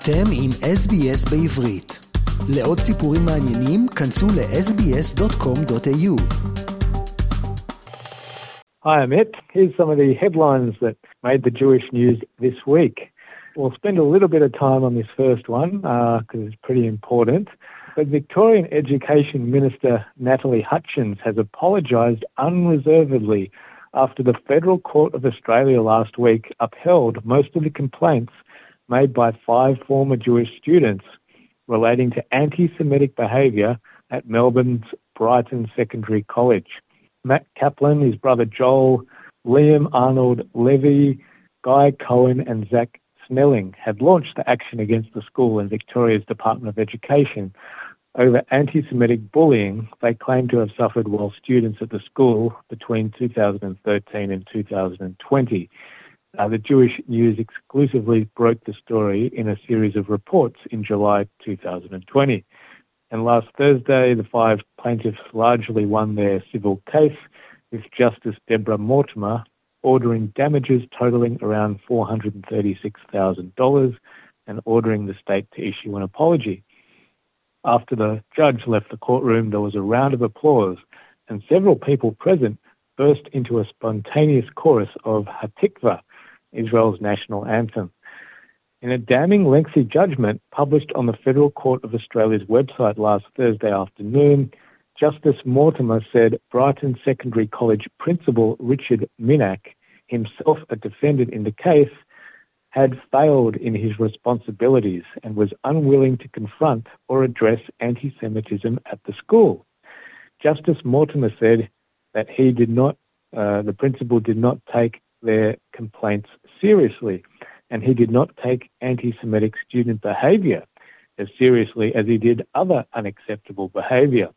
אתם עם SBS בעברית. לעוד סיפורים מעניינים, כנסו ל-sbs.com.au. Hi, Amit. Here's some of the headlines that made the Jewish news this week. We'll spend a little bit of time on this first one because uh, it's pretty important. But Victorian Education Minister Natalie Hutchins has apologised unreservedly after the Federal Court of Australia last week upheld most of the complaints made by five former Jewish students relating to anti Semitic behaviour at Melbourne's Brighton Secondary College. Matt Kaplan, his brother Joel, Liam Arnold Levy, Guy Cohen, and Zach Snelling had launched the action against the school and Victoria's Department of Education over anti Semitic bullying they claim to have suffered while students at the school between 2013 and 2020. Uh, the Jewish News exclusively broke the story in a series of reports in July 2020. And last Thursday, the five plaintiffs largely won their civil case, with Justice Deborah Mortimer ordering damages totaling around $436,000 and ordering the state to issue an apology. After the judge left the courtroom, there was a round of applause, and several people present burst into a spontaneous chorus of Hatikva, Israel's national anthem. In a damning lengthy judgment published on the Federal Court of Australia's website last Thursday afternoon, Justice Mortimer said Brighton Secondary College principal Richard Minack, himself a defendant in the case, had failed in his responsibilities and was unwilling to confront or address anti Semitism at the school. Justice Mortimer said that he did not, uh, the principal did not take their complaints seriously, and he did not take anti Semitic student behavior as seriously as he did other unacceptable behavior.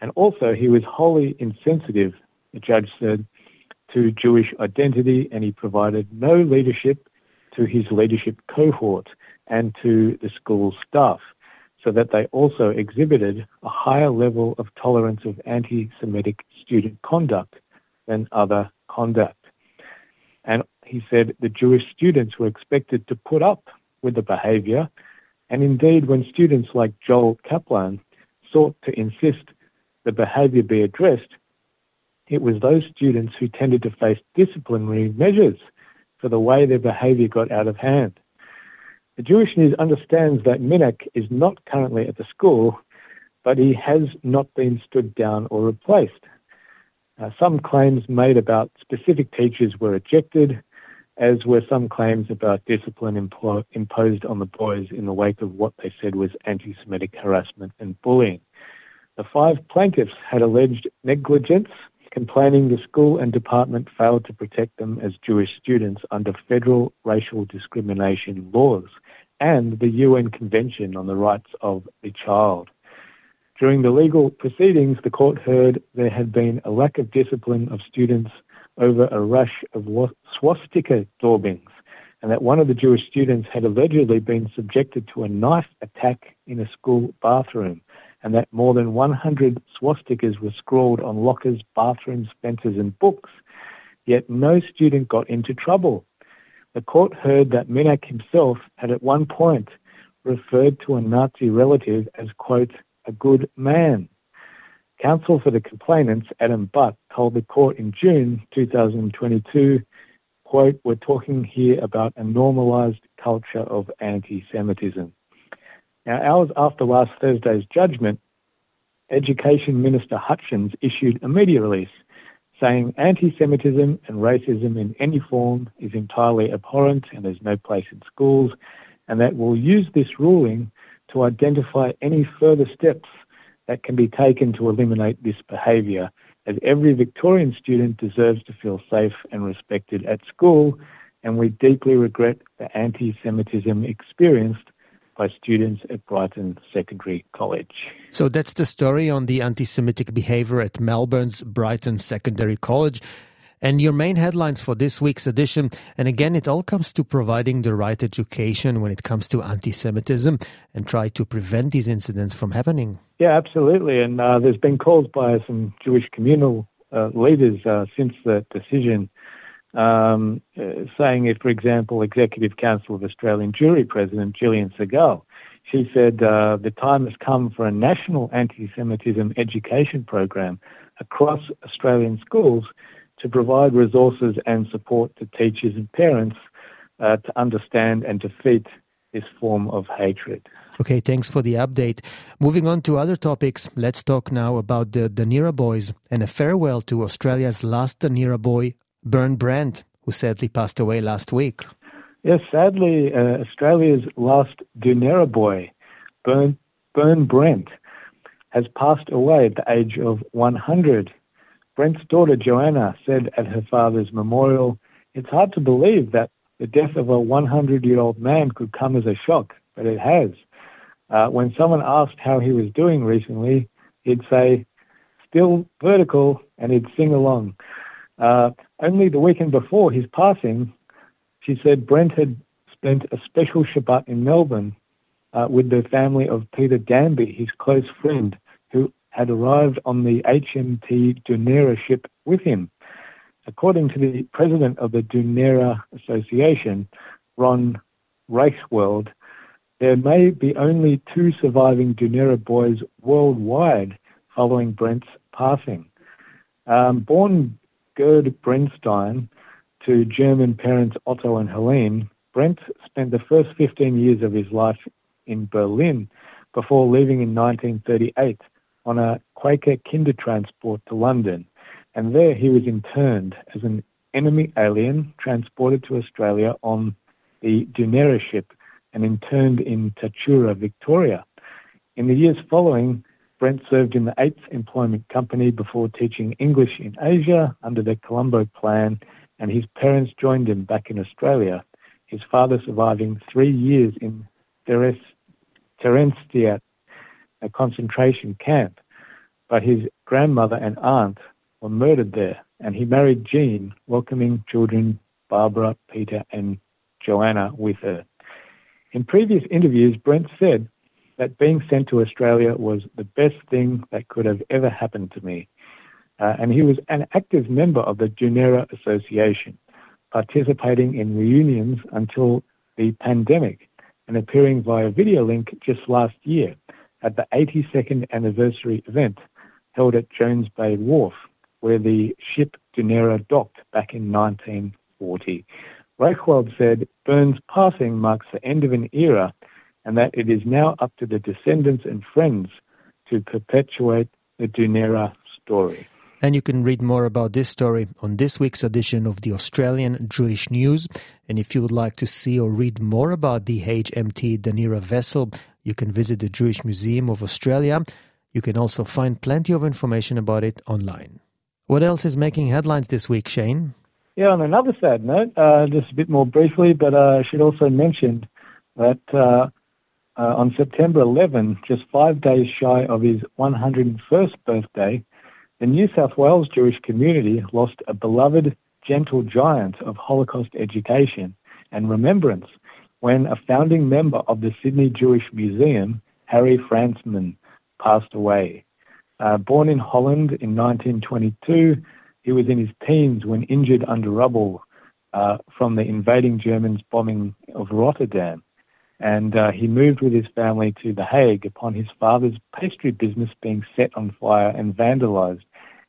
And also, he was wholly insensitive, the judge said, to Jewish identity, and he provided no leadership to his leadership cohort and to the school staff, so that they also exhibited a higher level of tolerance of anti Semitic student conduct than other conduct. And he said the Jewish students were expected to put up with the behavior. And indeed, when students like Joel Kaplan sought to insist the behavior be addressed, it was those students who tended to face disciplinary measures for the way their behavior got out of hand. The Jewish News understands that Minack is not currently at the school, but he has not been stood down or replaced. Uh, some claims made about specific teachers were rejected, as were some claims about discipline imposed on the boys in the wake of what they said was anti Semitic harassment and bullying. The five plaintiffs had alleged negligence, complaining the school and department failed to protect them as Jewish students under federal racial discrimination laws and the UN Convention on the Rights of the Child. During the legal proceedings, the court heard there had been a lack of discipline of students over a rush of swastika daubings, and that one of the Jewish students had allegedly been subjected to a knife attack in a school bathroom, and that more than 100 swastikas were scrawled on lockers, bathrooms, fences, and books, yet no student got into trouble. The court heard that Minack himself had at one point referred to a Nazi relative as, quote, a good man. Counsel for the complainants, Adam Butt, told the court in June 2022, quote, we're talking here about a normalized culture of anti-Semitism. Now, hours after last Thursday's judgment, Education Minister Hutchins issued a media release saying anti-Semitism and racism in any form is entirely abhorrent and there's no place in schools, and that we'll use this ruling to identify any further steps that can be taken to eliminate this behaviour, as every Victorian student deserves to feel safe and respected at school, and we deeply regret the anti Semitism experienced by students at Brighton Secondary College. So that's the story on the anti Semitic behaviour at Melbourne's Brighton Secondary College and your main headlines for this week's edition. And again, it all comes to providing the right education when it comes to anti Semitism and try to prevent these incidents from happening. Yeah, absolutely. And uh, there's been calls by some Jewish communal uh, leaders uh, since the decision um, uh, saying if, for example, Executive Council of Australian Jewry President Jillian Segal, she said uh, the time has come for a national anti-Semitism education program across Australian schools to provide resources and support to teachers and parents uh, to understand and defeat this form of hatred. Okay, thanks for the update. Moving on to other topics, let's talk now about the Dunera boys and a farewell to Australia's last Dunera boy, Bern Brent, who sadly passed away last week. Yes, sadly, uh, Australia's last Dunera boy, Bern, Bern Brent, has passed away at the age of 100. Brent's daughter Joanna said at her father's memorial, It's hard to believe that the death of a 100 year old man could come as a shock, but it has. Uh, when someone asked how he was doing recently, he'd say, still vertical, and he'd sing along. Uh, only the weekend before his passing, she said Brent had spent a special Shabbat in Melbourne uh, with the family of Peter Danby, his close friend, who had arrived on the HMT Dunera ship with him. According to the president of the Dunera Association, Ron Reichwald, there may be only two surviving Dunera boys worldwide following Brent's passing. Um, born Gerd Bernstein to German parents Otto and Helene, Brent spent the first 15 years of his life in Berlin before leaving in 1938 on a Quaker Kindertransport to London and there he was interned as an enemy alien transported to Australia on the Dunera ship and interned in Tatura, Victoria. In the years following, Brent served in the 8th Employment Company before teaching English in Asia under the Colombo Plan, and his parents joined him back in Australia, his father surviving three years in Theresienstadt, a concentration camp, but his grandmother and aunt were murdered there, and he married Jean, welcoming children Barbara, Peter, and Joanna with her. In previous interviews, Brent said that being sent to Australia was the best thing that could have ever happened to me. Uh, and he was an active member of the Dunera Association, participating in reunions until the pandemic and appearing via video link just last year at the 82nd anniversary event held at Jones Bay Wharf where the ship Dunera docked back in 1940. Reichwald said Bern's passing marks the end of an era and that it is now up to the descendants and friends to perpetuate the Dunera story. And you can read more about this story on this week's edition of the Australian Jewish News. And if you would like to see or read more about the HMT Dunera vessel, you can visit the Jewish Museum of Australia. You can also find plenty of information about it online. What else is making headlines this week, Shane? Yeah, on another sad note, uh, just a bit more briefly, but uh, I should also mention that uh, uh on September 11, just five days shy of his 101st birthday, the New South Wales Jewish community lost a beloved, gentle giant of Holocaust education and remembrance when a founding member of the Sydney Jewish Museum, Harry Fransman, passed away. Uh, born in Holland in 1922, he was in his teens when injured under rubble uh, from the invading Germans' bombing of Rotterdam. And uh, he moved with his family to The Hague upon his father's pastry business being set on fire and vandalized.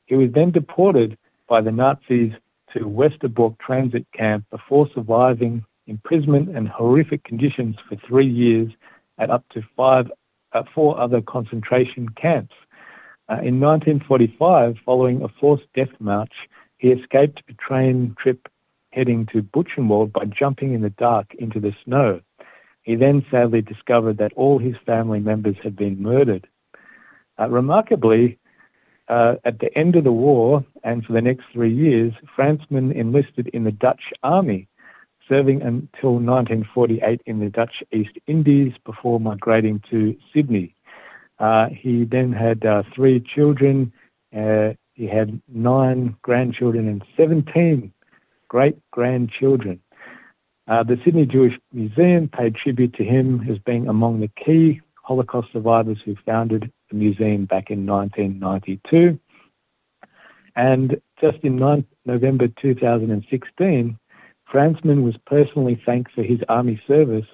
He was then deported by the Nazis to Westerbork transit camp before surviving imprisonment and horrific conditions for three years at up to five, uh, four other concentration camps. Uh, in 1945, following a forced death march, he escaped a train trip heading to Buchenwald by jumping in the dark into the snow. He then sadly discovered that all his family members had been murdered. Uh, remarkably, uh, at the end of the war and for the next three years, Fransman enlisted in the Dutch army, serving until 1948 in the Dutch East Indies before migrating to Sydney. Uh, he then had uh, three children. Uh, he had nine grandchildren and 17 great grandchildren. Uh, the Sydney Jewish Museum paid tribute to him as being among the key Holocaust survivors who founded the museum back in 1992. And just in 9, November 2016, Fransman was personally thanked for his army service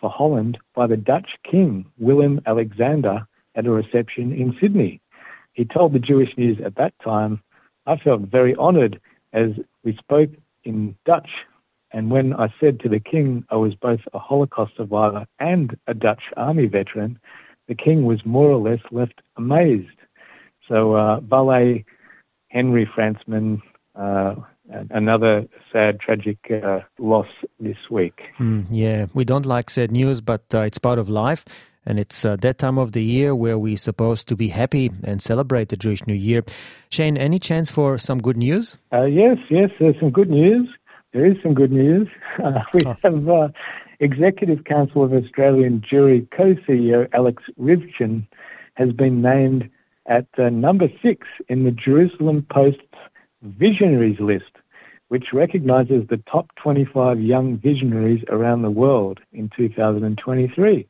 for Holland by the Dutch king, Willem Alexander, at a reception in Sydney. He told the Jewish News at that time, I felt very honoured as we spoke in Dutch, and when I said to the king I was both a Holocaust survivor and a Dutch army veteran, the king was more or less left amazed. So, uh, Valet Henry Fransman, uh, another sad, tragic uh, loss this week. Mm, yeah, we don't like sad news, but uh, it's part of life. And it's uh, that time of the year where we're supposed to be happy and celebrate the Jewish New Year. Shane, any chance for some good news? Uh, yes, yes, there's some good news. There is some good news. Uh, we oh. have uh, Executive Council of Australian Jewry co-CEO Alex Ryvchin has been named at uh, number six in the Jerusalem Post's Visionaries list, which recognizes the top 25 young visionaries around the world in 2023.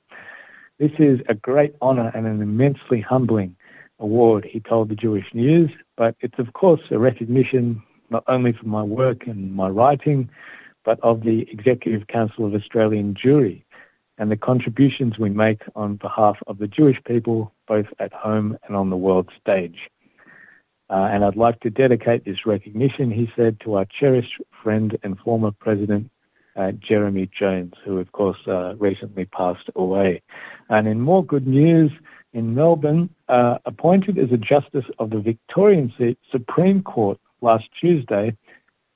This is a great honor and an immensely humbling award, he told the Jewish News, but it's of course a recognition not only for my work and my writing, but of the Executive Council of Australian Jewry and the contributions we make on behalf of the Jewish people, both at home and on the world stage. Uh, and I'd like to dedicate this recognition, he said, to our cherished friend and former President uh, Jeremy Jones, who, of course, uh, recently passed away. And in more good news, in Melbourne, uh, appointed as a Justice of the Victorian Supreme Court last Tuesday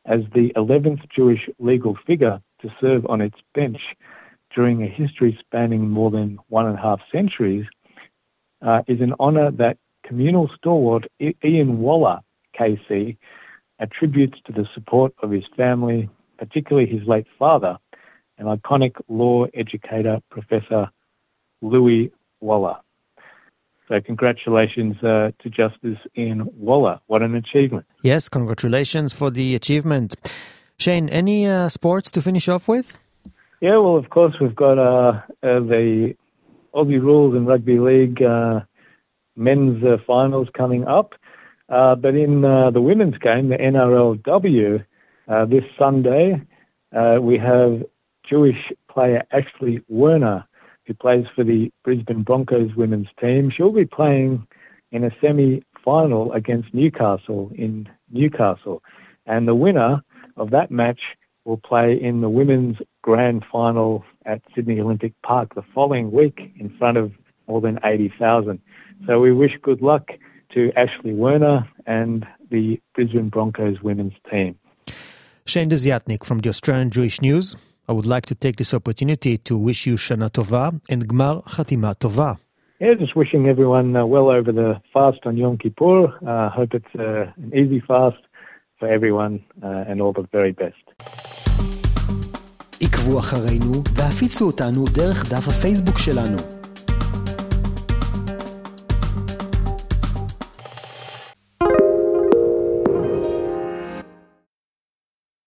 as the 11th Jewish legal figure to serve on its bench during a history spanning more than one and a half centuries, uh, is an honour that communal stalwart Ian Waller, KC, attributes to the support of his family, particularly his late father, an iconic law educator, Professor Louis Waller. So, congratulations uh, to Justice Ian Waller. What an achievement. Yes, congratulations for the achievement. Shane, any uh, sports to finish off with? Yeah, well, of course, we've got uh, uh the Aussie Rules and Rugby League uh, men's uh, finals coming up. Uh, but in uh, the women's game, the NRLW, uh, this Sunday, we have Jewish player Ashleigh Werner who plays for the Brisbane Broncos women's team. She'll be playing in a semi final against Newcastle in Newcastle. And the winner of that match will play in the women's grand final at Sydney Olympic Park the following week in front of more than 80,000. So we wish good luck to Ashleigh Werner and the Brisbane Broncos women's team. Shane Desiatnik from the Australian Jewish News. I would like to take this opportunity to wish you Shana Tova and Gmar Chatima Tova. Yeah, just wishing everyone uh, well over the fast on Yom Kippur. Uh, I uh, hope it's uh, an easy fast for everyone uh, and all the very best. עקבו אחרינו והפיצו אותנו דרך דף הפייסבוק שלנו.